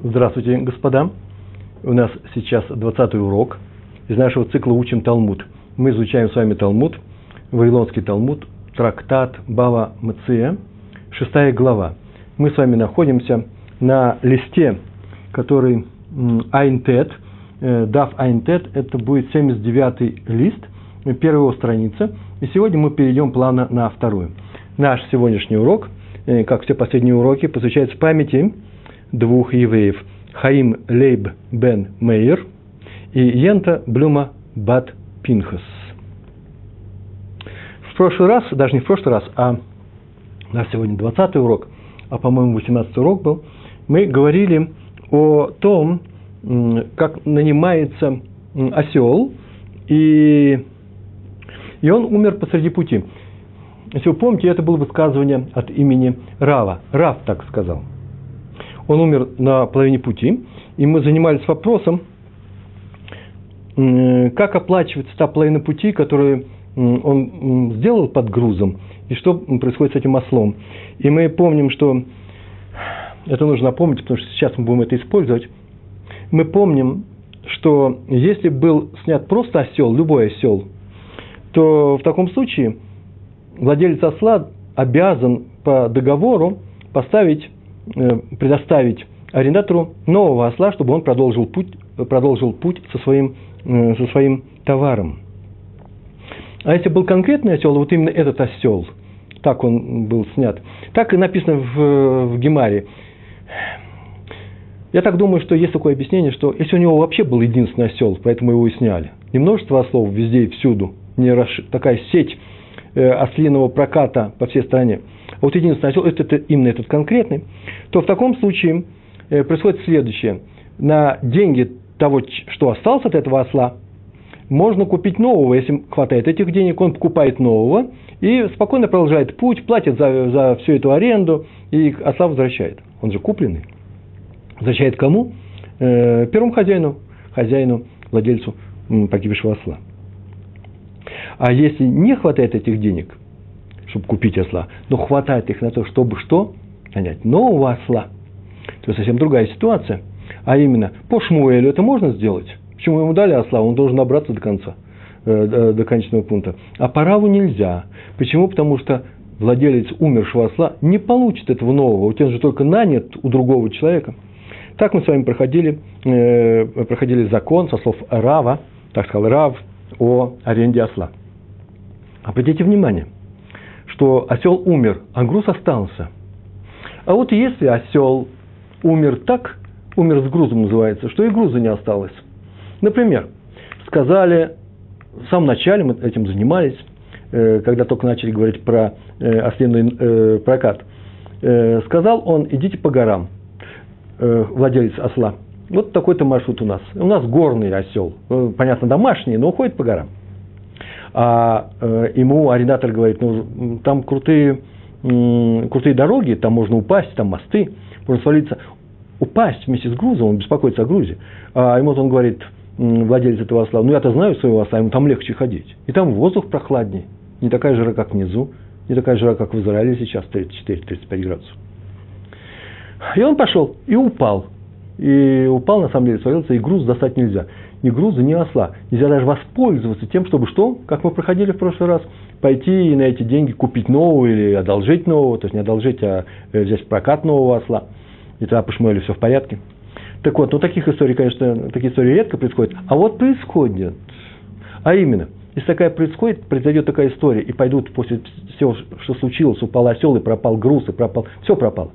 Здравствуйте, господа. У нас сейчас 20 урок из нашего цикла «Учим Талмуд». Мы изучаем с вами Талмуд, Вавилонский Талмуд, трактат Бава Мция, шестая глава. Мы с вами находимся на листе, который Айнтет, э, Дав Айнтет, это будет 79-й лист, первая его страница. И сегодня мы перейдем плавно на вторую. Наш сегодняшний урок, э, как все последние уроки, посвящается памяти двух евреев – Хаим Лейб бен Мейер и Йента Блюма бат Пинхас. В прошлый раз, даже не в прошлый раз, а у нас сегодня 20 урок, а по-моему 18 урок был, мы говорили о том, как нанимается осел, и, и он умер посреди пути. Если вы помните, это было высказывание от имени Рава. Рав так сказал. Он умер на половине пути, и мы занимались вопросом, как оплачивается та половина пути, которую он сделал под грузом, и что происходит с этим ослом. И мы помним, что это нужно напомнить, потому что сейчас мы будем это использовать. Мы помним, что если был снят просто осел, любой осел, то в таком случае владелец осла обязан по договору поставить, э, предоставить арендатору нового осла, чтобы он продолжил путь, продолжил путь со, своим, э, со своим товаром. А если был конкретный осел, вот именно этот осел, так он был снят, так и написано в, в Гемаре. Я так думаю, что есть такое объяснение, что если у него вообще был единственный осел, поэтому его и сняли, не множество ослов везде и всюду, не расш... такая сеть Э, ослиного проката по всей стране, а вот единственный осел, это, это именно этот конкретный, то в таком случае э, происходит следующее. На деньги того, что осталось от этого осла, можно купить нового, если хватает этих денег, он покупает нового и спокойно продолжает путь, платит за, за всю эту аренду и осла возвращает. Он же купленный. Возвращает кому? Э, первому хозяину, хозяину, владельцу погибшего осла. А если не хватает этих денег, чтобы купить осла, но хватает их на то, чтобы что? Нанять нового осла, то совсем другая ситуация. А именно, по Шмуэлю это можно сделать. Почему ему дали осла? Он должен набраться до конца, э, до конечного пункта. А по Раву нельзя. Почему? Потому что владелец умершего осла не получит этого нового. У тебя же только нанят у другого человека. Так мы с вами проходили, э, проходили закон со слов Рава, так сказал Рав, о аренде осла. Обратите внимание, что осел умер, а груз остался. А вот если осел умер так, умер с грузом называется, что и груза не осталось. Например, сказали, в самом начале мы этим занимались, э, когда только начали говорить про э, ослиный э, прокат. Сказал он, идите по горам, владелец осла. Вот такой-то маршрут у нас. У нас горный осел, понятно, домашний, но уходит по горам а э, ему арендатор говорит, ну, там крутые, крутые дороги, там можно упасть, там мосты, можно свалиться, упасть вместе с грузом, он беспокоится о грузе. А ему он говорит, владелец этого осла, ну я-то знаю своего осла, ему там легче ходить. И там воздух прохладнее, не такая жара, как внизу, не такая жара, как в Израиле сейчас, 34-35 градусов. И он пошел и упал. И упал, на самом деле, свалился, и груз достать нельзя ни груза, ни осла. Нельзя даже воспользоваться тем, чтобы что, как мы проходили в прошлый раз, пойти и на эти деньги купить нового или одолжить нового, то есть не одолжить, а э, взять прокат нового осла. И тогда по Шмуэлю все в порядке. Так вот, ну таких историй, конечно, такие истории редко происходят. А вот происходят. А именно, если такая происходит, произойдет такая история, и пойдут после всего, что случилось, упал осел, и пропал груз, и пропал, все пропало.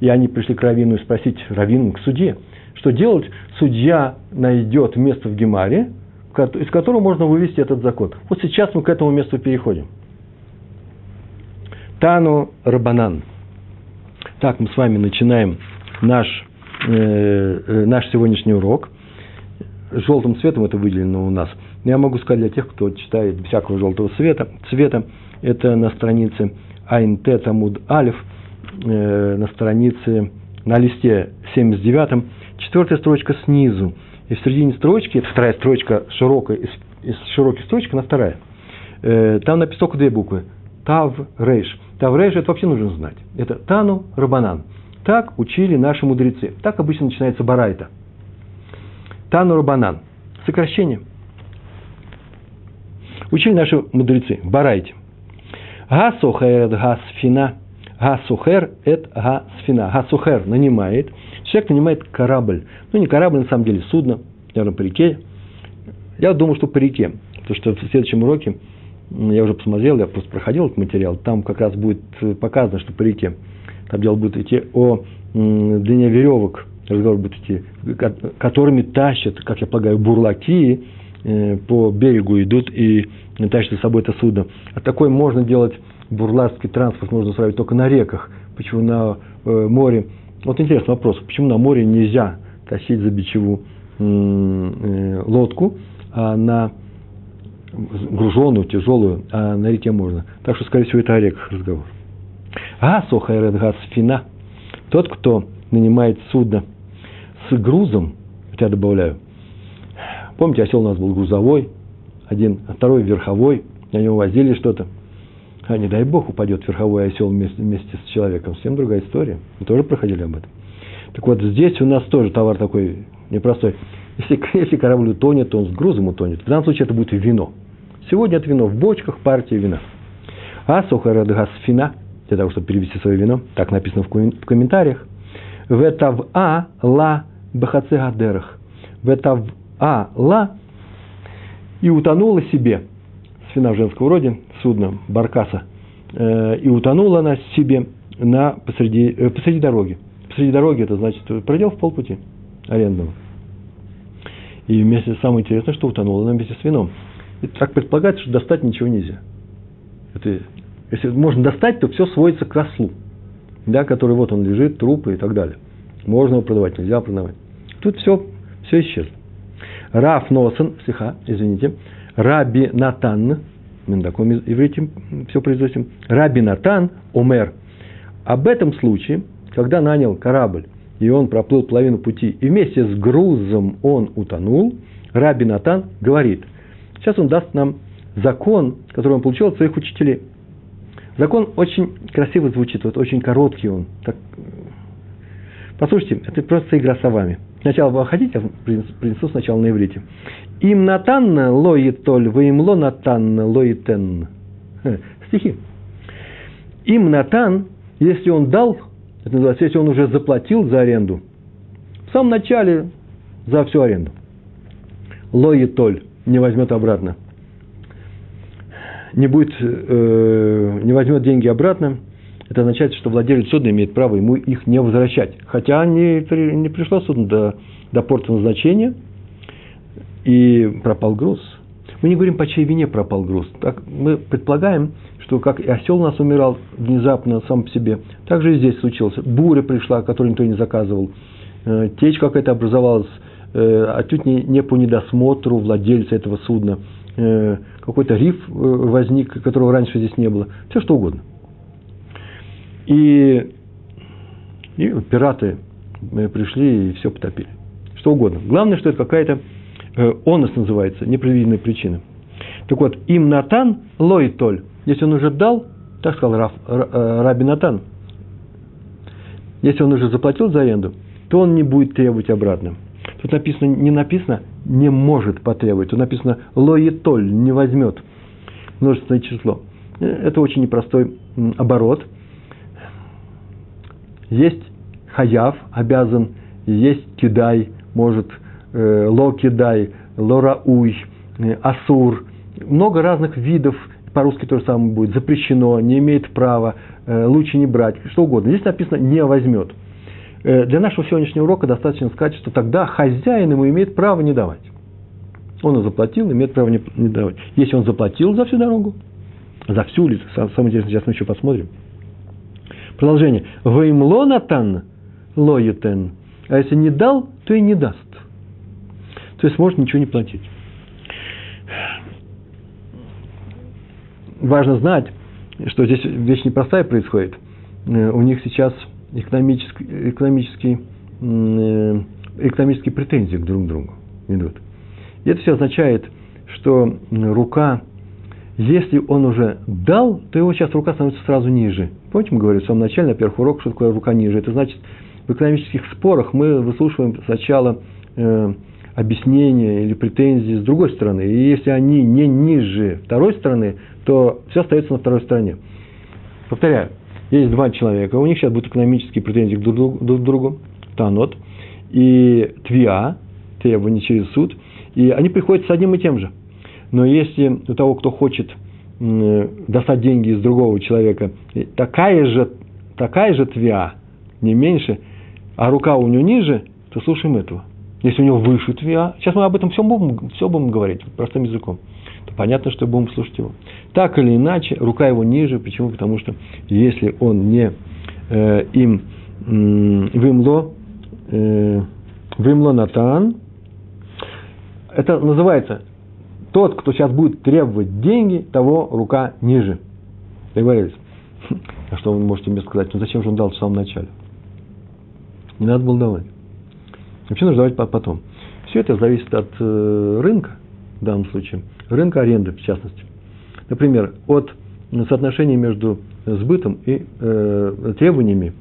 И они пришли к Равину и спросить, Равину, к суде – что делать? Судья найдет место в Гемаре, из которого можно вывести этот закон. Вот сейчас мы к этому месту переходим. Тану Рабанан. Так мы с вами начинаем наш, э, э, наш сегодняшний урок. Желтым цветом это выделено у нас. Я могу сказать для тех, кто читает без всякого желтого цвета, цвета это на странице Айнте Тамуд Алиф, э, на странице, на листе 79 четвертая строчка снизу. И в середине строчки, это вторая строчка широкая, из, из широкой строчки на вторая. Э, там написано только две буквы. Тав Рейш. Тав Рейш это вообще нужно знать. Это Тану Рабанан. Так учили наши мудрецы. Так обычно начинается барайта. Тану Рабанан. Сокращение. Учили наши мудрецы. Барайте. Гасухер это гасфина. Гасухер это гасфина. Гасухер нанимает. Человек нанимает корабль. Ну, не корабль, на самом деле, судно. Наверное, по реке. Я думаю, что по реке. Потому что в следующем уроке я уже посмотрел, я просто проходил этот материал, там как раз будет э, показано, что по реке. Там дело будет идти о длине веревок, разговор будет идти, которыми тащат, как я полагаю, бурлаки э, по берегу идут и тащат за собой это судно. А такой можно делать бурлацкий транспорт, можно устраивать только на реках. Почему на э, море? Вот интересный вопрос. Почему на море нельзя тащить за бичеву лодку, а на груженую, тяжелую, а на реке можно. Так что, скорее всего, это о реках разговор. А, сохайред газ фина. Тот, кто нанимает судно с грузом, я добавляю, помните, осел у нас был грузовой, один, а второй верховой, на него возили что-то. А не дай бог упадет верховой осел вместе, вместе с человеком. Совсем другая история. Мы тоже проходили об этом. Так вот, здесь у нас тоже товар такой непростой. Если, если корабль утонет, то он с грузом утонет. В данном случае это будет вино. Сегодня это вино в бочках, партия вина. А сухарадгас фина, для того, чтобы перевести свое вино, так написано в комментариях. Ветав а ла бахаце гадерах. Ветав а ла и утонула себе, свина в женском роде, судно, баркаса, э, и утонула она себе на, посреди, э, посреди дороги. Посреди дороги это значит продел в полпути арендного. И вместе самое интересное, что утонула она вместе с вином. И так предполагается, что достать ничего нельзя. Это, если можно достать, то все сводится к ослу, да, который вот он лежит, трупы и так далее. Можно его продавать, нельзя продавать. Тут все, все исчезло. Раф Носен, стиха, извините, Раби Натан, на таком иврите все произносим, Раби Натан, Омер. Об этом случае, когда нанял корабль, и он проплыл половину пути, и вместе с грузом он утонул, Раби Натан говорит, Сейчас он даст нам закон, который он получил от своих учителей. Закон очень красиво звучит, вот очень короткий он. Так, послушайте, это просто игра словами. Сначала вы хотите, я принесу сначала на иврите. Им натан лоитоль, вы им ло натан лоитен. Стихи. Им натан, если он дал, это называется, если он уже заплатил за аренду, в самом начале за всю аренду. Лоитоль не возьмет обратно. Не будет, э, не возьмет деньги обратно, это означает, что владелец судна имеет право ему их не возвращать. Хотя не, не пришло судно до, до порта назначения, и пропал груз. Мы не говорим, по чьей вине пропал груз. Так, мы предполагаем, что как и осел у нас умирал внезапно сам по себе, так же и здесь случилось. Буря пришла, которую никто не заказывал. Э, течь какая-то образовалась э, отнюдь не, не по недосмотру владельца этого судна. Э, какой-то риф возник, которого раньше здесь не было. Все что угодно. И, и пираты э, пришли и все потопили. Что угодно. Главное, что это какая-то э, онос называется, непредвиденная причина. Так вот, им Натан лоитоль. Если он уже дал, так сказал Раф, э, Раби Натан, если он уже заплатил за аренду, то он не будет требовать обратно. Тут написано, не написано, не может потребовать. Тут написано лоетоль, не возьмет. Множественное число. Э, это очень непростой оборот. Есть хаяв, обязан, есть кидай, может, э, ло кидай, лорауй, э, асур. Много разных видов, по-русски то же самое будет, запрещено, не имеет права, э, лучше не брать, что угодно. Здесь написано не возьмет. Э, для нашего сегодняшнего урока достаточно сказать, что тогда хозяин ему имеет право не давать. Он заплатил, имеет право не, не давать. Если он заплатил за всю дорогу, за всю улицу, самое интересное, сейчас мы еще посмотрим. Продолжение. Веймло натан лоютен. А если не дал, то и не даст. То есть может ничего не платить. Важно знать, что здесь вещь непростая происходит. Э, у них сейчас экономические, экономические, э, экономические претензии к друг другу идут. И это все означает, что рука если он уже дал, то его сейчас рука становится сразу ниже. Помните, мы говорили в самом начале, на первых уроках, что такое рука ниже? Это значит, в экономических спорах мы выслушиваем сначала э, объяснения или претензии с другой стороны. И если они не ниже второй стороны, то все остается на второй стороне. Повторяю, есть два человека, у них сейчас будут экономические претензии друг к другу, другу танот, и твиа, требования через суд, и они приходят с одним и тем же. Но если у того, кто хочет достать деньги из другого человека, такая же, такая же твиа, не меньше, а рука у него ниже, то слушаем этого. Если у него выше твиа, сейчас мы об этом все будем, все будем говорить простым языком, то понятно, что будем слушать его. Так или иначе, рука его ниже. Почему? Потому что если он не э, им э, вымло, э, вымло натан, это называется тот, кто сейчас будет требовать деньги, того рука ниже. Договорились? А что вы можете мне сказать? Ну зачем же он дал в самом начале? Не надо было давать. Вообще нужно давать потом. Все это зависит от э, рынка, в данном случае, рынка аренды, в частности. Например, от соотношения между сбытом и э, требованиями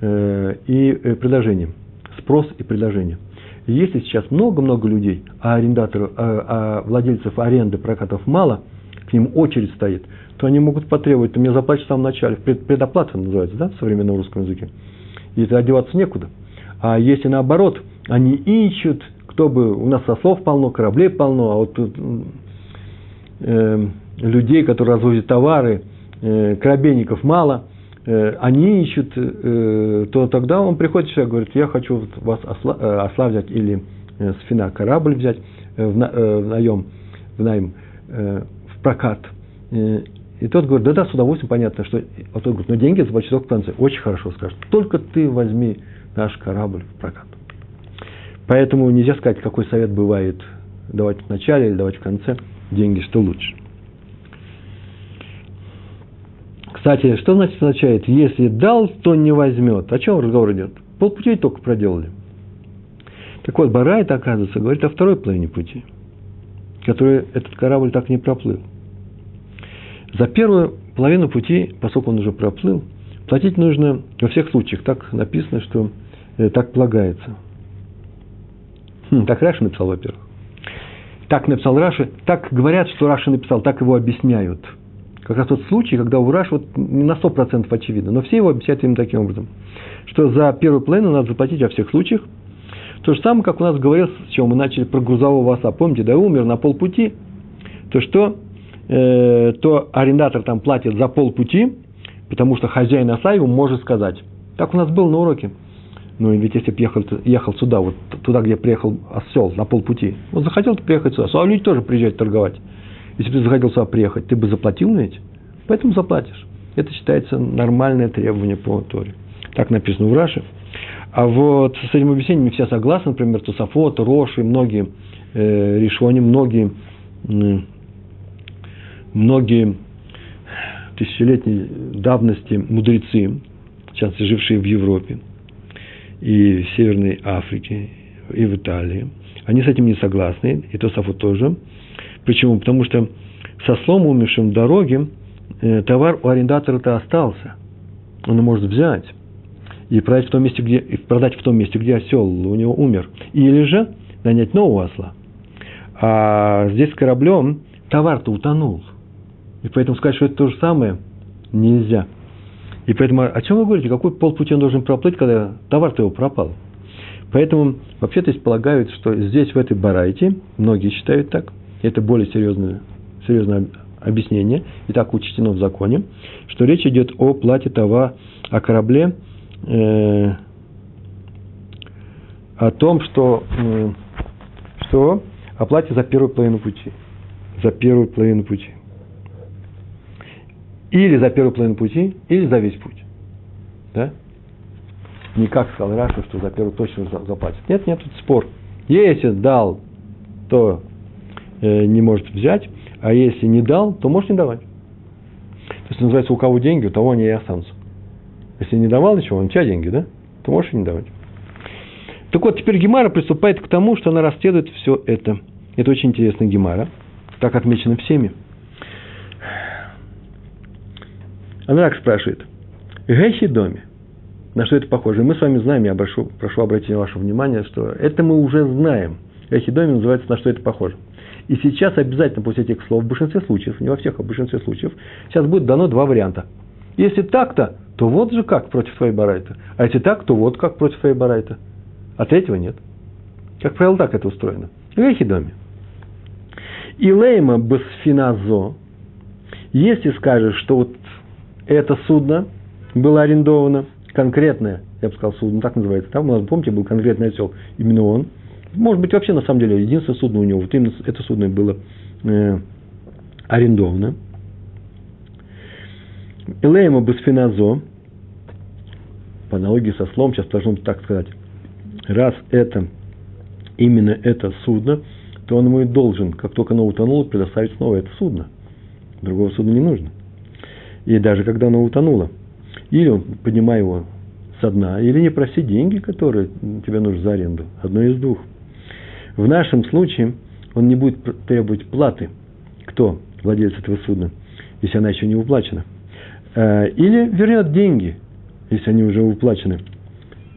э, и э, предложением. Спрос и предложение. Если сейчас много-много людей, а арендаторов, а, а владельцев аренды прокатов мало, к ним очередь стоит, то они могут потребовать, ты мне заплатишь в самом начале, предоплата называется, да, в современном русском языке. И это одеваться некуда. А если наоборот, они ищут, кто бы, у нас сослов полно, кораблей полно, а вот э, людей, которые развозят товары, э, корабельников мало, они ищут, э, то тогда он приходит и говорит, я хочу вас осла, э, взять или э, с фина корабль взять э, в, на, э, в наем, в найм, э, в прокат. Э, и тот говорит, да-да, с удовольствием, понятно, что... А тот говорит, но деньги заплачу только в. Очень хорошо скажет. Только ты возьми наш корабль в прокат. Поэтому нельзя сказать, какой совет бывает давать в начале или давать в конце деньги, что лучше. Кстати, что значит означает, если дал, то не возьмет? О чем разговор идет? Полпути только проделали. Так вот, Барайт, оказывается, говорит о второй половине пути, который этот корабль так не проплыл. За первую половину пути, поскольку он уже проплыл, платить нужно во всех случаях. Так написано, что э, так полагается. Хм, так Раши написал, во-первых. Так написал Раши, так говорят, что Раши написал, так его объясняют. Как раз тот случай, когда у Раши вот не на 100% очевидно, но все его объясняют именно таким образом, что за первую половину надо заплатить во всех случаях. То же самое, как у нас говорилось, с чего мы начали про грузового оса. Помните, да умер на полпути, то что э, то арендатор там платит за полпути, потому что хозяин оса ему может сказать. Так у нас было на уроке. Ну, ведь если бы ехал, ехал сюда, вот туда, где приехал осел, на полпути, вот захотел приехать сюда, а люди тоже приезжают торговать. Если бы ты захотел сюда приехать, ты бы заплатил на эти? Поэтому заплатишь. Это считается нормальное требование по Торе. Так написано в Раше. А вот с этим объяснением не все согласны, например, Тусафот, Роши, многие э, решони, многие, э, многие тысячелетней давности мудрецы, сейчас жившие в Европе, и в Северной Африке, и в Италии. Они с этим не согласны, и Тосафу тоже. Почему? Потому что со слом умершим в дороге э, товар у арендатора-то остался. Он может взять и продать в том месте, где, продать в том месте, где осел у него умер. Или же нанять нового осла. А здесь с кораблем товар-то утонул. И поэтому сказать, что это то же самое, нельзя. И поэтому о чем вы говорите? Какой полпути он должен проплыть, когда товар-то его пропал? Поэтому вообще-то полагают, что здесь, в этой барайте, многие считают так, это более серьезное, серьезное объяснение, и так учтено в законе, что речь идет о плате товара, о корабле, э, о том, что, э, что о плате за первую половину пути. За первую половину пути. Или за первую половину пути, или за весь путь. Да? Не как сказал Раша, что за первую точно заплатит. Нет, нет, тут спор. Если дал, то не может взять, а если не дал, то может не давать. То есть называется, у кого деньги, у того они и останутся. Если не давал ничего, он у тебя деньги, да? То можешь и не давать. Так вот, теперь Гемара приступает к тому, что она расследует все это. Это очень интересная Гемара, так отмечено всеми Она так спрашивает. Гэхи доме. На что это похоже? Мы с вами знаем, я прошу, прошу обратить ваше внимание, что это мы уже знаем. Гэхи доме называется на что это похоже. И сейчас обязательно после этих слов, в большинстве случаев, не во всех, а в большинстве случаев, сейчас будет дано два варианта. Если так-то, то вот же как против твоей барайта. А если так, то вот как против твоей барайта. А третьего нет. Как правило, так это устроено. В Эхидоме. И лейма басфиназо, если скажешь, что вот это судно было арендовано, конкретное, я бы сказал, судно, так называется, там у нас, помните, был конкретный осел, именно он, может быть, вообще, на самом деле, единственное судно у него, вот именно это судно было э, арендовано. Элейма басфиназо, по аналогии со словом, сейчас должен так сказать, раз это именно это судно, то он ему и должен, как только оно утонуло, предоставить снова это судно. Другого судна не нужно. И даже когда оно утонуло, или он, поднимай его со дна, или не проси деньги, которые тебе нужны за аренду. Одно из двух. В нашем случае он не будет требовать платы. Кто? Владелец этого судна, если она еще не уплачена. Э, или вернет деньги, если они уже уплачены.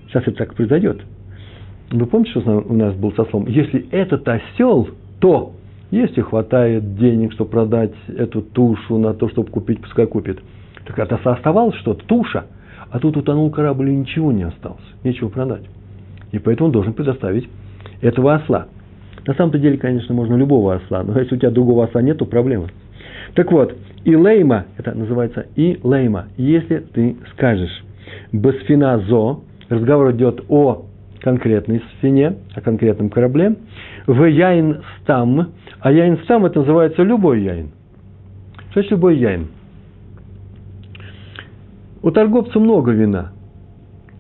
Сейчас это так произойдет. Вы помните, что у нас был со словом? Если этот осел, то если хватает денег, чтобы продать эту тушу на то, чтобы купить, пускай купит. Так это оставалось что-то, туша. А тут утонул корабль и ничего не осталось. Нечего продать. И поэтому он должен предоставить этого осла. На самом-то деле, конечно, можно любого осла, но если у тебя другого осла нет, то проблема. Так вот, и лейма, это называется и лейма, если ты скажешь басфиназо, разговор идет о конкретной сфине, о конкретном корабле, в яин стам, а яин стам это называется любой яин. Что есть любой яин? У торговца много вина.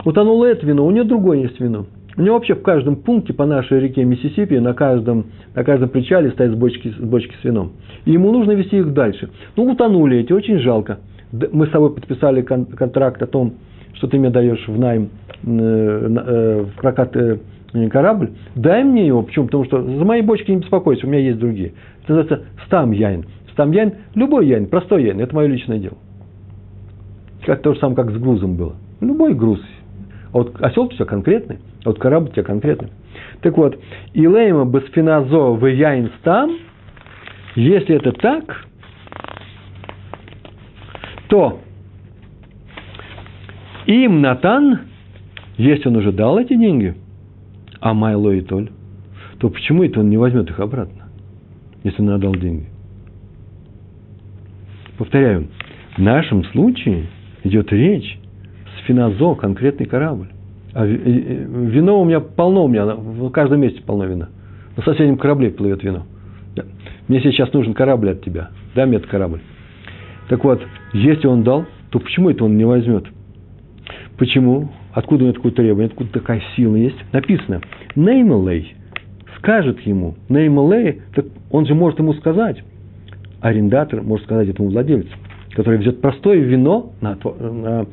Утонуло это вино, у него другое есть вино. У него вообще в каждом пункте по нашей реке Миссисипи, на каждом, на каждом причале стоят бочки, бочки с вином. И ему нужно вести их дальше. Ну, утонули эти, очень жалко. Мы с тобой подписали контракт о том, что ты мне даешь в найм, э, э, в прокат э, корабль, дай мне его. Почему? Потому что за мои бочки не беспокойся, у меня есть другие. Это называется стам яин. Стам яин, любой яин, простой яин, это мое личное дело. Как то же самое, как с грузом было. Любой груз. А вот осел тебя конкретный, а вот корабль тебя конкретный. Так вот, Илейма басфиназо в яин стам, если это так, то им Натан, если он уже дал эти деньги, а Майло и Толь, то почему это он не возьмет их обратно, если он отдал деньги? Повторяю, в нашем случае идет речь с финазо, конкретный корабль. А вино у меня полно, у меня в каждом месте полно вина. На соседнем корабле плывет вино. Мне сейчас нужен корабль от тебя. Дай мне этот корабль. Так вот, если он дал, то почему это он не возьмет? Почему? Откуда у него такое требование? Откуда такая сила есть? Написано. Неймалей скажет ему. Неймалей, так он же может ему сказать. Арендатор может сказать этому владельцу, который везет простое вино на, на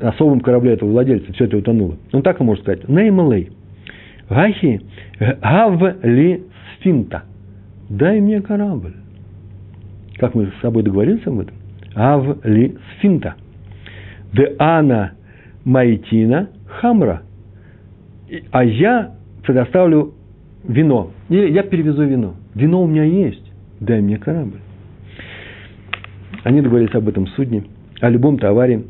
особом корабле этого владельца, все это утонуло. Он так и может сказать. Неймалей. Гахи гав ли сфинта. Дай мне корабль. Как мы с собой договорились об этом? Ав ли сфинта. Де ана Майтина Хамра. А я предоставлю вино. Или я перевезу вино. Вино у меня есть. Дай мне корабль. Они договорились об этом судне, о любом товаре,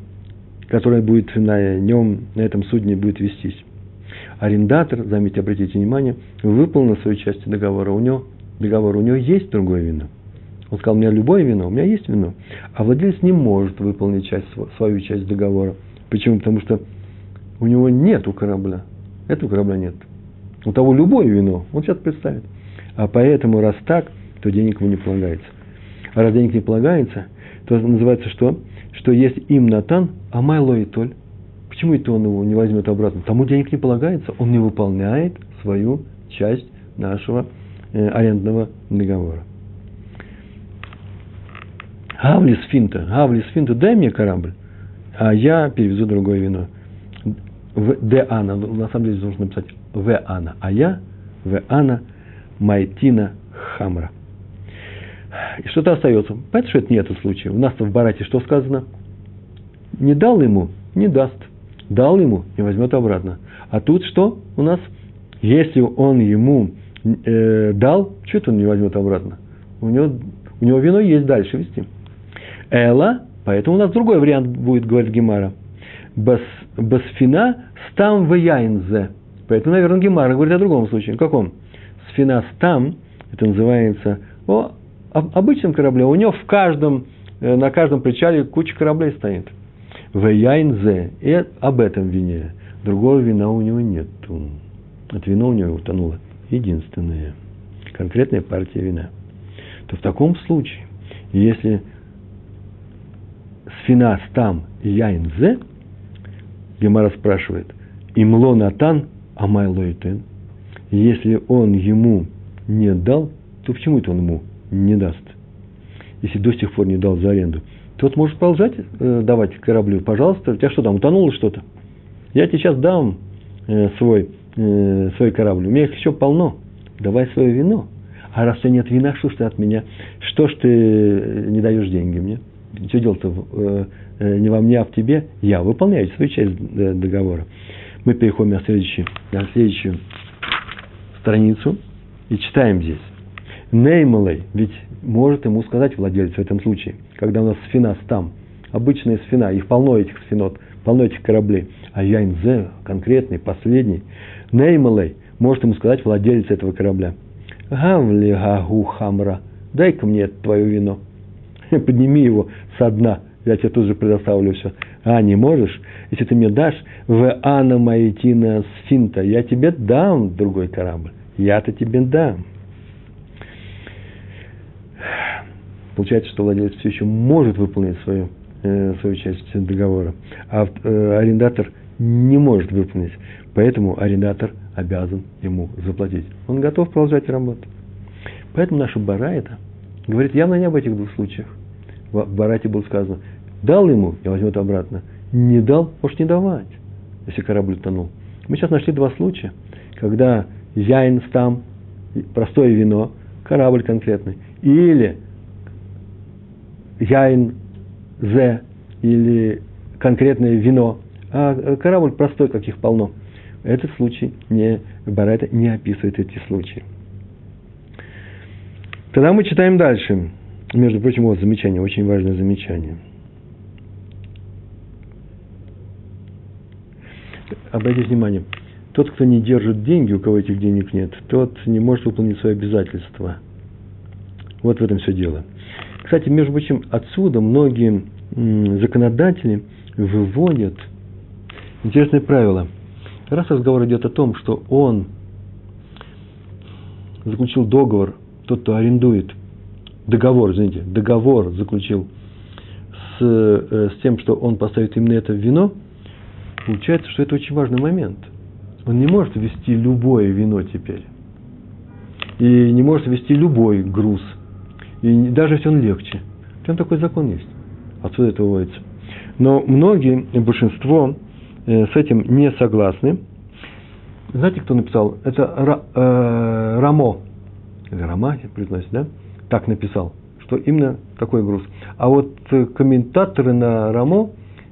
который будет на нем, на этом судне будет вестись. Арендатор, заметьте, обратите внимание, выполнил свою часть договора. У него, договор, у него есть другое вино. Он сказал, у меня любое вино, у меня есть вино. А владелец не может выполнить часть, свою часть договора – Почему? Потому что у него нет у корабля. Этого корабля нет. У того любое вино, он сейчас представит. А поэтому, раз так, то денег ему не полагается. А раз денег не полагается, то называется что? Что есть им Натан, а Майло и Толь. Почему это он его не возьмет обратно? Тому денег не полагается, он не выполняет свою часть нашего э, арендного договора. Гавлис финта, Гавлис финта, дай мне корабль а я перевезу другое вино. В Д Ана, на самом деле нужно написать В Ана, а я В Ана Майтина Хамра. И что-то остается. Понятно, что это не этот случай. У нас-то в Барате что сказано? Не дал ему, не даст. Дал ему, не возьмет обратно. А тут что у нас? Если он ему э, дал, что это он не возьмет обратно? У него, у него вино есть дальше вести. Эла, поэтому у нас другой вариант будет, говорит Гемара. Бас, басфина стам в яйнзе. Поэтому, наверное, Гемара говорит о другом случае. Каком? Сфина стам, это называется о обычном корабле. У него в каждом, э, на каждом причале куча кораблей стоит. В яйнзе. И об этом вине. Другого вина у него нет. Это вино у него утонуло. Единственное. Конкретная партия вина. То в таком случае, если сфина стам яйнзе, Гемара спрашивает, имло натан амай лойтен, если он ему не дал, то почему это он ему не даст? Если до сих пор не дал за аренду, тот может продолжать э, давать кораблю. Пожалуйста, у тебя что там, утонуло что-то? Я тебе сейчас дам э, свой, э, свой корабль. У меня их еще полно. Давай свое вино. А раз у тебя нет вина, что ж ты от меня? Что ж ты э, не даешь деньги мне? Что дело-то э, э, не во мне, а в тебе? Я выполняю свою часть э, договора. Мы переходим на следующую, на следующую страницу и читаем здесь. Неймалей, ведь может ему сказать владелец в этом случае, когда у нас сфина там, обычная сфина, их полно этих сфинот, полно этих кораблей, а Яйнзе, конкретный, последний, Неймалей, может ему сказать владелец этого корабля, Гавли гагу хамра, дай-ка мне твое вино, подними его со дна, я тебе тут же предоставлю все. А, не можешь? Если ты мне дашь в Анна Маитина Сфинта, я тебе дам другой корабль. Я-то тебе дам. Получается, что владелец все еще может выполнить свою, э, свою часть договора, а э, арендатор не может выполнить. Поэтому арендатор обязан ему заплатить. Он готов продолжать работу. Поэтому наша Барайта говорит явно не об этих двух случаях. В Барате было сказано, дал ему, я возьму это обратно. Не дал, может не давать, если корабль тонул. Мы сейчас нашли два случая, когда яин стам, простое вино, корабль конкретный, или яин зе, или конкретное вино, а корабль простой, каких полно. Этот случай не, Барайта не описывает эти случаи. Тогда мы читаем дальше. Между прочим, вот замечание, очень важное замечание. Обратите внимание, тот, кто не держит деньги, у кого этих денег нет, тот не может выполнить свои обязательства. Вот в этом все дело. Кстати, между прочим, отсюда многие законодатели выводят интересное правило. Раз разговор идет о том, что он заключил договор, тот, кто арендует – договор, извините, договор заключил с, э, с тем, что он поставит именно это вино, получается, что это очень важный момент. Он не может вести любое вино теперь. И не может вести любой груз. И даже если он легче. Там такой закон есть. Отсюда это выводится. Но многие, большинство э, с этим не согласны. Знаете, кто написал? Это э, Рамо. Или Рама, произносит, да? так написал, что именно такой груз. А вот э, комментаторы на Рамо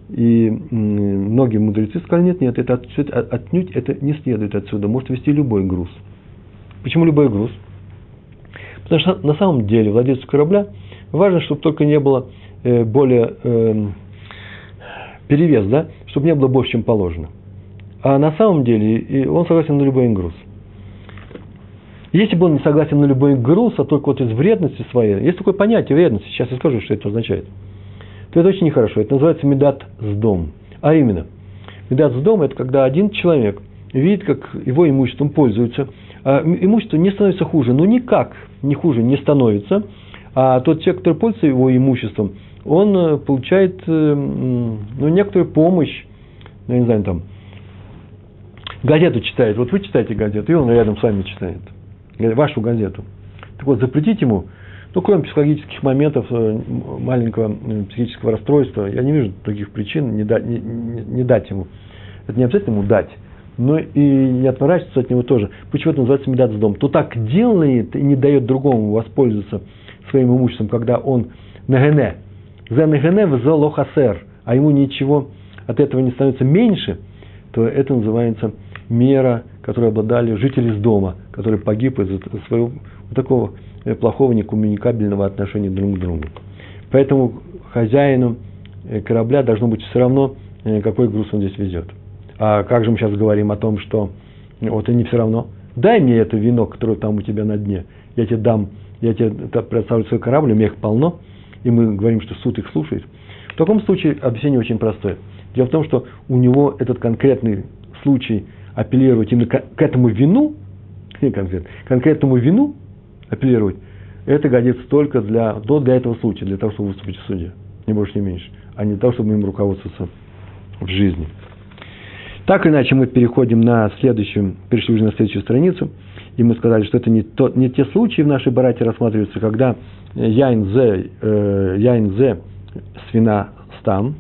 и многие мудрецы сказали, нет, нет, это отнюдь это не следует отсюда, может вести любой груз. Почему любой груз? Потому что на самом деле владельцу корабля важно, чтобы только не было э, более э, перевес, да, чтобы не было больше, чем положено. А на самом деле он согласен на любой груз – если бы он не согласен на любой груз, а только вот из вредности своей, есть такое понятие вредности, сейчас я скажу, что это означает, то это очень нехорошо. Это называется медат с дом. А именно, медат с дом – это когда один человек видит, как его имуществом пользуются, имущество не становится хуже, ну никак не хуже не становится, а тот человек, который пользуется его имуществом, он э, получает э, ну, некоторую помощь, ну, я не знаю, там, газету читает, вот вы читаете газету, и он рядом с вами читает – вашу газету. Так вот, запретить ему, ну, кроме психологических моментов, э, маленького психического расстройства, я не вижу других причин не не, не, не дать ему. Это не обязательно ему дать, но и не отворачиваться от него тоже. Почему это называется медат дом? То так делает и не дает другому воспользоваться своим имуществом, когда он нагене. За нагене в лохасер. а ему ничего от этого не становится меньше, то это называется мера, которой обладали жители из дома, который погиб из-за своего вот такого э, плохого некоммуникабельного отношения друг к другу. Поэтому хозяину э, корабля должно быть все равно, э, какой груз он здесь везет. А как же мы сейчас говорим о том, что вот и не все равно. Дай мне это вино, которое там у тебя на дне. Я тебе дам, я тебе представлю свой корабль, у меня их полно, и мы говорим, что суд их слушает. В таком случае объяснение очень простое. Дело в том, что у него этот конкретный случай апеллировать именно к этому вину, конкретному вину апеллировать, это годится только для, до для этого случая, для того, чтобы выступить в суде. Не больше, не меньше. А не для того, чтобы им руководствоваться в жизни. Так или иначе, мы переходим на следующую, перешли уже на следующую страницу, и мы сказали, что это не, то, не те случаи в нашей барате рассматриваются, когда яйн-зе, э, яйн-зе свина стам,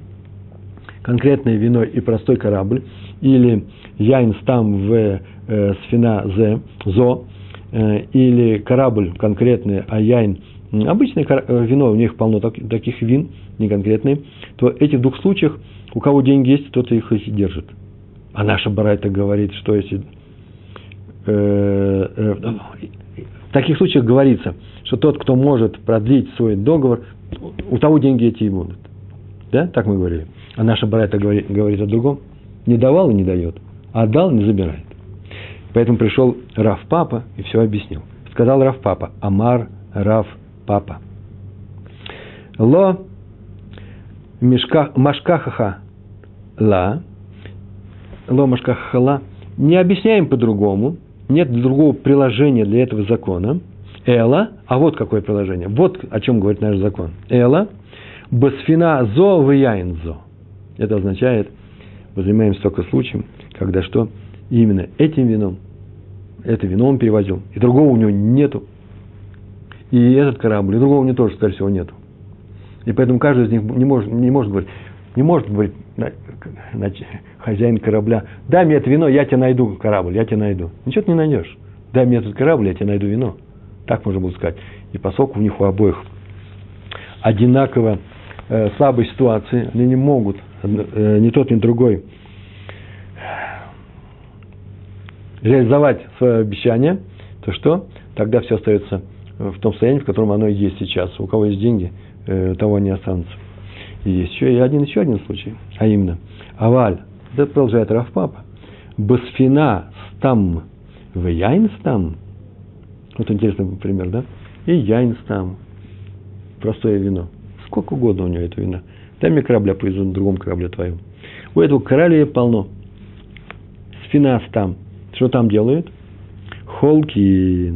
конкретное вино и простой корабль, или яйн стам в э, свина зе, зо, э, или корабль конкретный, а яйн обычное э, вино, у них полно так, таких вин, не конкретные, то эти в двух случаях, у кого деньги есть, тот их и держит. А наша Барайта говорит, что если э, э, в таких случаях говорится, что тот, кто может продлить свой договор, у того деньги эти и будут. Да? Так мы говорили. А наша Барайта говорит, говорит о другом. Не давал и не дает, а отдал не забирает. Поэтому пришел Раф Папа и все объяснил. Сказал Раф Папа, Амар Раф Папа. Ло Машкахаха Ла Ло Машкахаха Ла не объясняем по-другому, нет другого приложения для этого закона. Эла, а вот какое приложение, вот о чем говорит наш закон. Эла, басфина зо вяйнзо. Это означает, мы занимаемся только случаем, когда что? Именно этим вином, это вино он перевозил, и другого у него нету. И этот корабль, и другого у него тоже, скорее всего, нету. И поэтому каждый из них не может, не может говорить, не может говорить хозяин корабля, дай мне это вино, я тебе найду корабль, я тебе найду. Ничего ты не найдешь. Дай мне этот корабль, я тебе найду вино. Так можно было сказать. И поскольку у них у обоих одинаково э, слабой ситуации, они не могут, э, ни тот, ни другой, реализовать свое обещание, то что? Тогда все остается в том состоянии, в котором оно и есть сейчас. У кого есть деньги, э, того не останутся. Есть еще и один, еще один случай, а именно, Аваль, это продолжает Рафпапа, Басфина стам в яйн стам, вот интересный пример, да? И яйн стам, простое вино. Сколько угодно у него это вина. Дай мне корабля повезу на другом корабле твоем. У этого корабля полно. Сфина стам. Что там делают? Холки.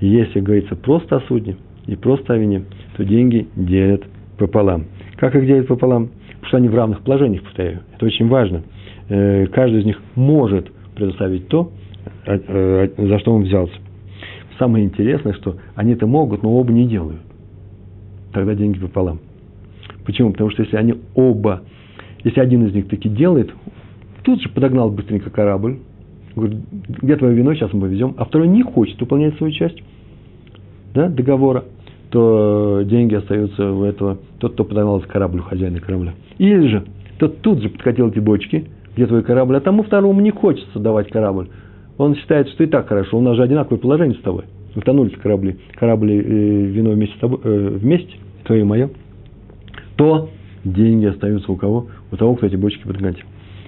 Если говорится просто о судне и просто о вине, то деньги делят пополам. Как их делят пополам? Потому что они в равных положениях, повторяю. Это очень важно. Э, каждый из них может предоставить то, э, за что он взялся. Самое интересное, что они это могут, но оба не делают. Тогда деньги пополам. Почему? Потому что если они оба, если один из них таки делает, тут же подогнал быстренько корабль, говорит, где твое вино, сейчас мы повезем, а второй не хочет выполнять свою часть да, договора, то деньги остаются у этого, тот, кто подогнал корабль, хозяина корабля. Или же тот тут же подкатил эти бочки, где твой корабль, а тому второму не хочется давать корабль. Он считает, что и так хорошо, у нас же одинаковое положение с тобой. Утонулись корабли, корабли э, вино вместе, с тобой, э, вместе, твое и мое, то деньги остаются у кого? У того, кто эти бочки подгонтил.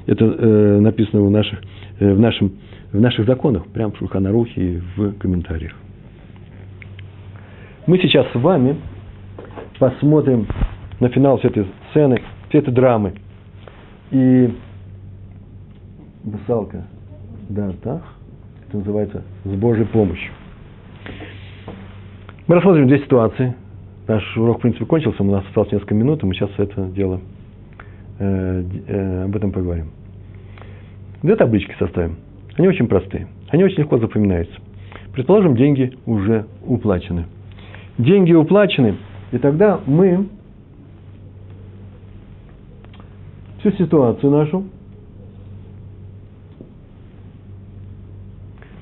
Это э, написано в наших, э, в, нашем, в наших законах, прямо в Шульханарухе и в комментариях. Мы сейчас с вами посмотрим на финал всей этой сцены, всей этой драмы. И Бусалка, да, так, это называется с Божьей помощью. Мы рассмотрим две ситуации. Наш урок, в принципе, кончился, у нас осталось несколько минут, и мы сейчас это дело, э, э, об этом поговорим. Две таблички составим. Они очень простые. Они очень легко запоминаются. Предположим, деньги уже уплачены деньги уплачены, и тогда мы всю ситуацию нашу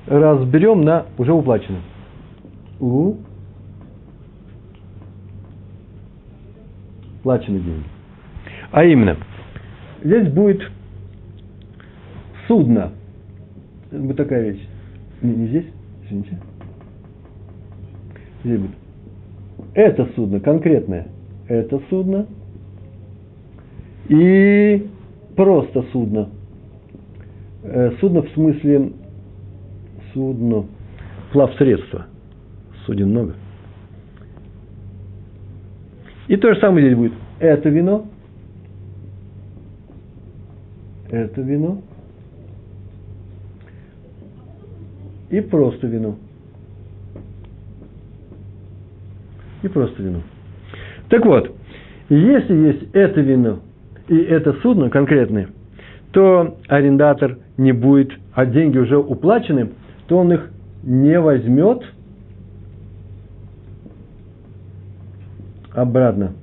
разберем на уже уплаченные. У плачены деньги. А именно, здесь будет судно. Вот такая вещь. Не, не здесь, извините. Здесь будет. Это судно конкретное. Это судно. И просто судно. Э, судно в смысле судно, плавсредство. Суден много. И то же самое здесь будет. Это вино. Это вино. И просто вино. И просто вино. Так вот, если есть это вино и это судно конкретное, то арендатор не будет, а деньги уже уплачены, то он их не возьмет обратно.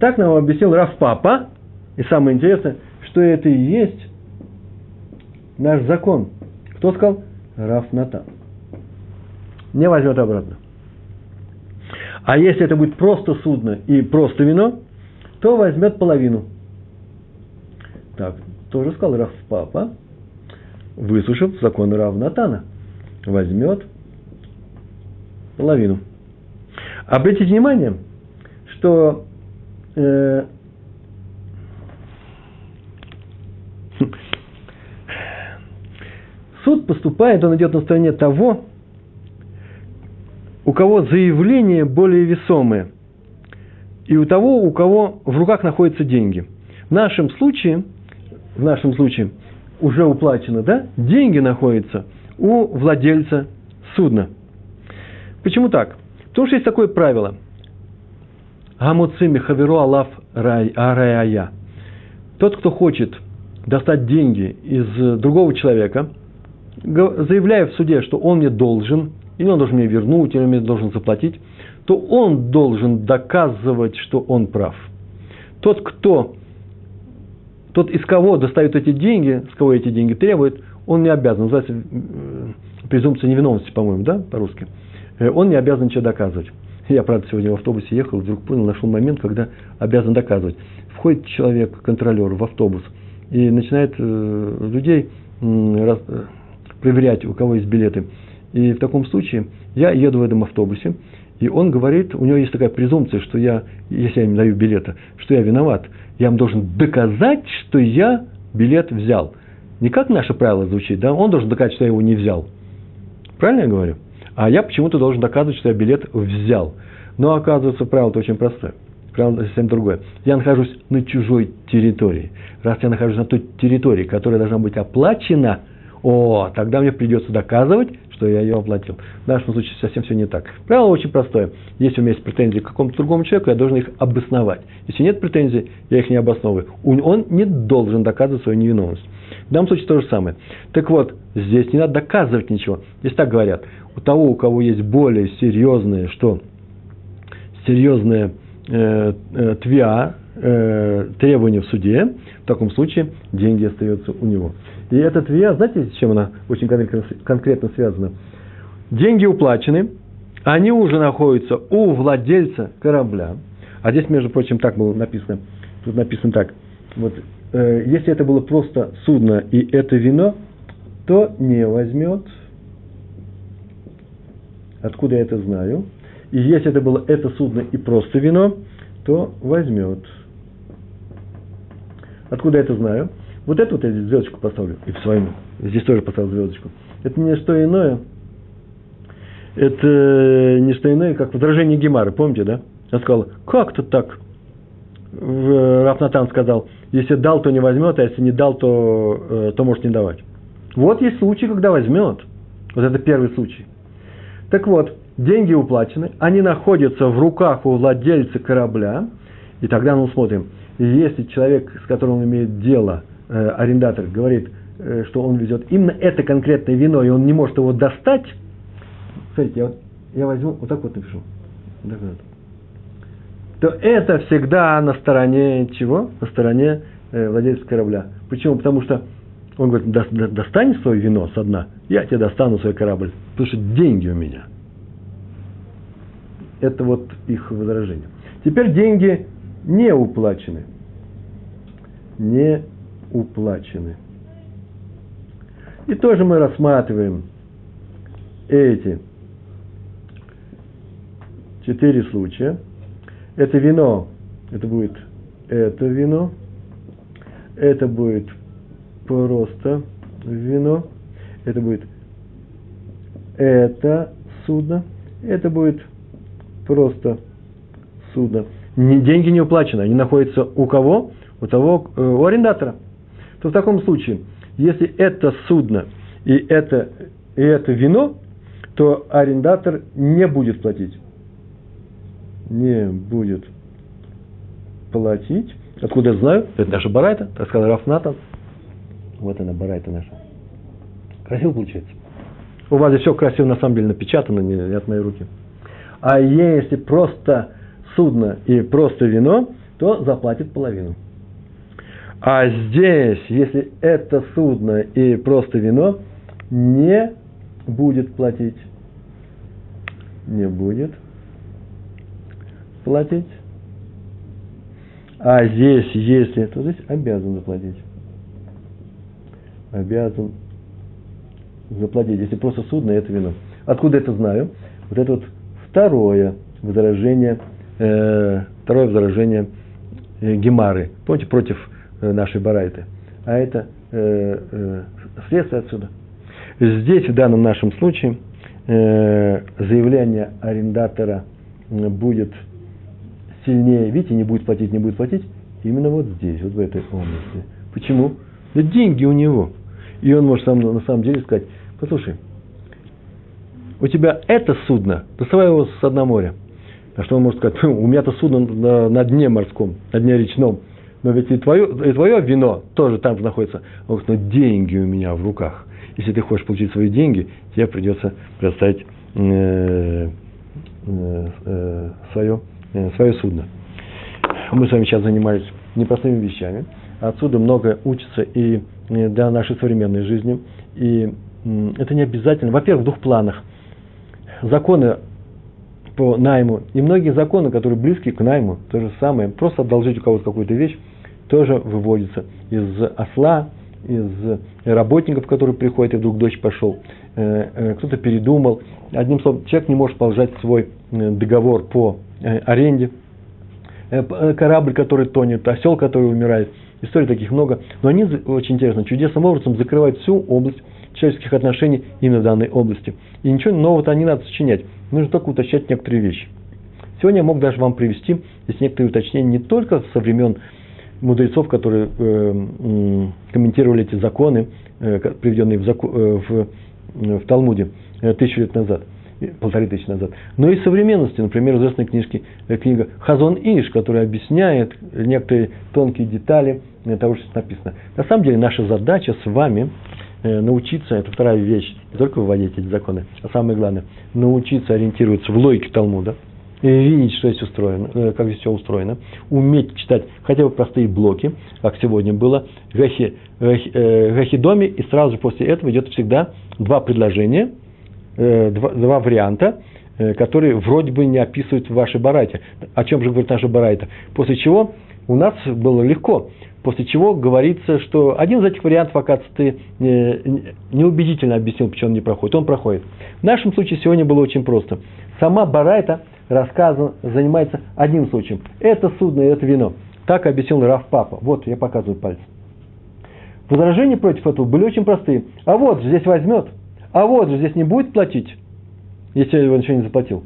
Так нам объяснил Раф Папа. И самое интересное, что это и есть наш закон. Кто сказал? Раф Натан. Не возьмет обратно. А если это будет просто судно и просто вино, то возьмет половину. Так, тоже сказал Раф Папа, выслушав закон Рав Натана. Возьмет половину. Обратите внимание, что э, суд поступает, он идет на стороне того, у кого заявление более весомое, и у того, у кого в руках находятся деньги. В нашем случае, в нашем случае уже уплачено, да, деньги находятся у владельца судна. Почему так? Потому что есть такое правило. Гамуцими хаверу алаф арая. Тот, кто хочет достать деньги из другого человека, заявляя в суде, что он мне должен, или он должен мне вернуть, или он мне должен заплатить, то он должен доказывать, что он прав. Тот, кто, тот, из кого достают эти деньги, с кого эти деньги требует, он не обязан, называется э, презумпция невиновности, по-моему, да, по-русски – Э, он не обязан ничего доказывать. Я, правда, сегодня в автобусе ехал, вдруг понял, нашел момент, когда обязан доказывать. Входит человек, контролер в автобус, и начинает э, людей раз, проверять, у кого есть билеты. И в таком случае я еду в этом автобусе, и он говорит, у него есть такая презумпция, что я, если я им даю билета, что я виноват, я им должен доказать, что я билет взял. Не как наше правило звучит, да? Он должен доказать, что я его не взял. Правильно я говорю? А я почему-то должен доказывать, что я билет взял. Но оказывается, правило-то очень простое. Правило совсем другое. Я нахожусь на чужой территории. Раз я нахожусь на той территории, которая должна быть оплачена, о, тогда мне придется доказывать, что я ее оплатил. В нашем случае совсем все не так. Правило очень простое. Если у меня есть претензии к какому-то другому человеку, я должен их обосновать. Если нет претензий, я их не обосновываю. Он не должен доказывать свою невиновность. В данном случае то же самое. Так вот, здесь не надо доказывать ничего. Здесь так говорят у того, у кого есть более серьезные, что серьезные э, э, твиа, э, требования в суде, в таком случае деньги остаются у него. И эта твиа, знаете, с чем она очень конкретно связана? Деньги уплачены, они уже находятся у владельца корабля. А здесь, между прочим, так было написано. Тут написано так. Вот, э, если это было просто судно и это вино, то не возьмет – Откуда я это знаю? И если это было это судно и просто вино, то возьмет. Откуда я это знаю? Вот эту вот я здесь звездочку поставлю. И в своем. Здесь тоже поставил звездочку. Это не что иное. Это не что иное, как возражение Гемара. Помните, да? Он сказал, как-то так. Рафнатан сказал, если дал, то не возьмет, а если не дал, то, э, то может не давать. Вот есть случай, когда возьмет. Вот это первый случай. Так вот, деньги уплачены, они находятся в руках у владельца корабля, и тогда мы смотрим, если человек, с которым он имеет дело, э, арендатор, говорит, э, что он везет именно это конкретное вино, и он не может его достать, смотрите, я, вот, я возьму, вот так вот напишу, то это всегда на стороне чего? На стороне э, владельца корабля. Почему? Потому что он говорит, достань свое вино со дна, я тебе достану свой корабль, потому что деньги у меня. Это вот их возражение. Теперь деньги не уплачены. не уплачены. И тоже мы рассматриваем эти четыре случая. Это вино, это будет это вино, это будет просто вино, это будет это судно, это будет просто судно. Деньги не уплачены, они находятся у кого? У того, э, у арендатора. То в таком случае, если это судно и это, и это вино, то арендатор не будет платить. Не будет платить. Откуда я знаю? Это наша барайта, так сказал Рафнатан. Вот она, барайта наша. Красиво получается. У вас здесь все красиво на самом деле напечатано, не, не от моей руки. А если просто судно и просто вино, то заплатит половину. А здесь, если это судно и просто вино, не будет платить. Не будет платить. А здесь, если, то здесь обязан заплатить. Обязан заплатить. Если просто судно, это вино. Откуда это знаю? Вот это вот второе возражение, э, второе возражение э, Гемары. Помните, против нашей барайты, а это э, э, следствие отсюда. Здесь, в данном нашем случае, э, заявление арендатора будет сильнее, видите, не будет платить, не будет платить, именно вот здесь, вот в этой области. Почему? Да деньги у него. И он может сам, на самом деле сказать, послушай, у тебя это судно, доставай его с дна моря. А что он может сказать? У меня-то судно на, на дне морском, на дне речном но ведь и твое, и твое вино тоже там же находится. Он говорит, но деньги у меня в руках. Если ты хочешь получить свои деньги, тебе придется предоставить э, э, э, свое, э, свое судно. Мы с вами сейчас занимались непростыми вещами. Отсюда много учится и э, для нашей современной жизни. И это не обязательно. Во-первых, в двух планах. Законы по найму и многие законы, которые близки к найму, то же самое. Просто одолжить у кого-то какую-то вещь, тоже выводится из осла, из работников, которые приходят, и вдруг дождь пошел. Э, э, кто-то передумал. Одним словом, человек не может положить свой э, договор по аренде. Корабль, который тонет, осел, который умирает. Историй таких много. Но они очень интересно, чудесным образом закрывают всю область человеческих отношений именно в данной области. И ничего нового-то не надо сочинять. Нужно только уточнять некоторые вещи. Сегодня я мог даже вам привести здесь некоторые уточнения не только со времен мудрецов, которые э, комментировали эти законы, э, приведенные в, заку, э, в, в Талмуде тысячу лет назад, полторы тысячи назад, но и современности, например, известная книжки, книга Хазон Иш, которая объясняет некоторые тонкие детали того, что здесь написано. На самом деле наша задача с вами научиться, это вторая вещь, не только выводить эти законы, а самое главное, научиться ориентироваться в логике Талмуда – видеть, что здесь устроено, э, как здесь все устроено, уметь читать хотя бы простые блоки, как сегодня было, гахи, гахи, э, и сразу же после этого идет всегда два предложения, э, два, два варианта, которые вроде бы не описывают вашей барайте. О чем же говорит наша барайта? После чего у нас было легко. После чего говорится, что один из этих вариантов, оказывается, ты неубедительно объяснил, почему он не проходит. Он проходит. В нашем случае сегодня было очень просто. Сама барайта рассказан, занимается одним случаем. Это судно и это вино. Так объяснил Раф Папа. Вот, я показываю пальцем. Возражения против этого были очень простые. А вот же здесь возьмет, а вот же здесь не будет платить, если он еще не заплатил.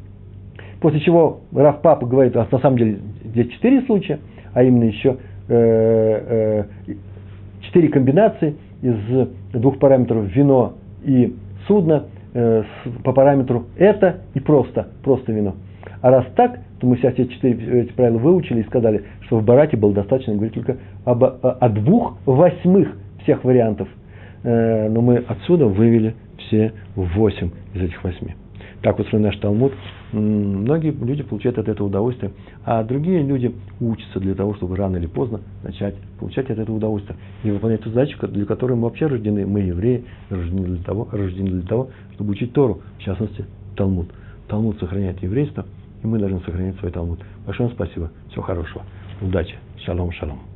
После чего Раф Папа говорит, а на самом деле здесь четыре случая, а именно еще э, э, четыре комбинации из двух параметров вино и судно э, по параметру это и просто, просто вино. А раз так, то мы сейчас эти четыре эти правила выучили и сказали, что в Барате было достаточно говорить только об, о двух восьмых всех вариантов. Э, но мы отсюда вывели все восемь из этих восьми. Так устроен наш Талмуд. Многие люди получают от этого удовольствие, а другие люди учатся для того, чтобы рано или поздно начать получать от этого удовольствие и выполнять ту задачу, для которой мы вообще рождены. Мы евреи, рождены для того, рождены для того чтобы учить Тору, в частности, Талмуд. Талмуд сохраняет еврейство – и мы должны сохранять свой Талмуд. Большое вам спасибо. Всего хорошего. Удачи. Шалом, шалом.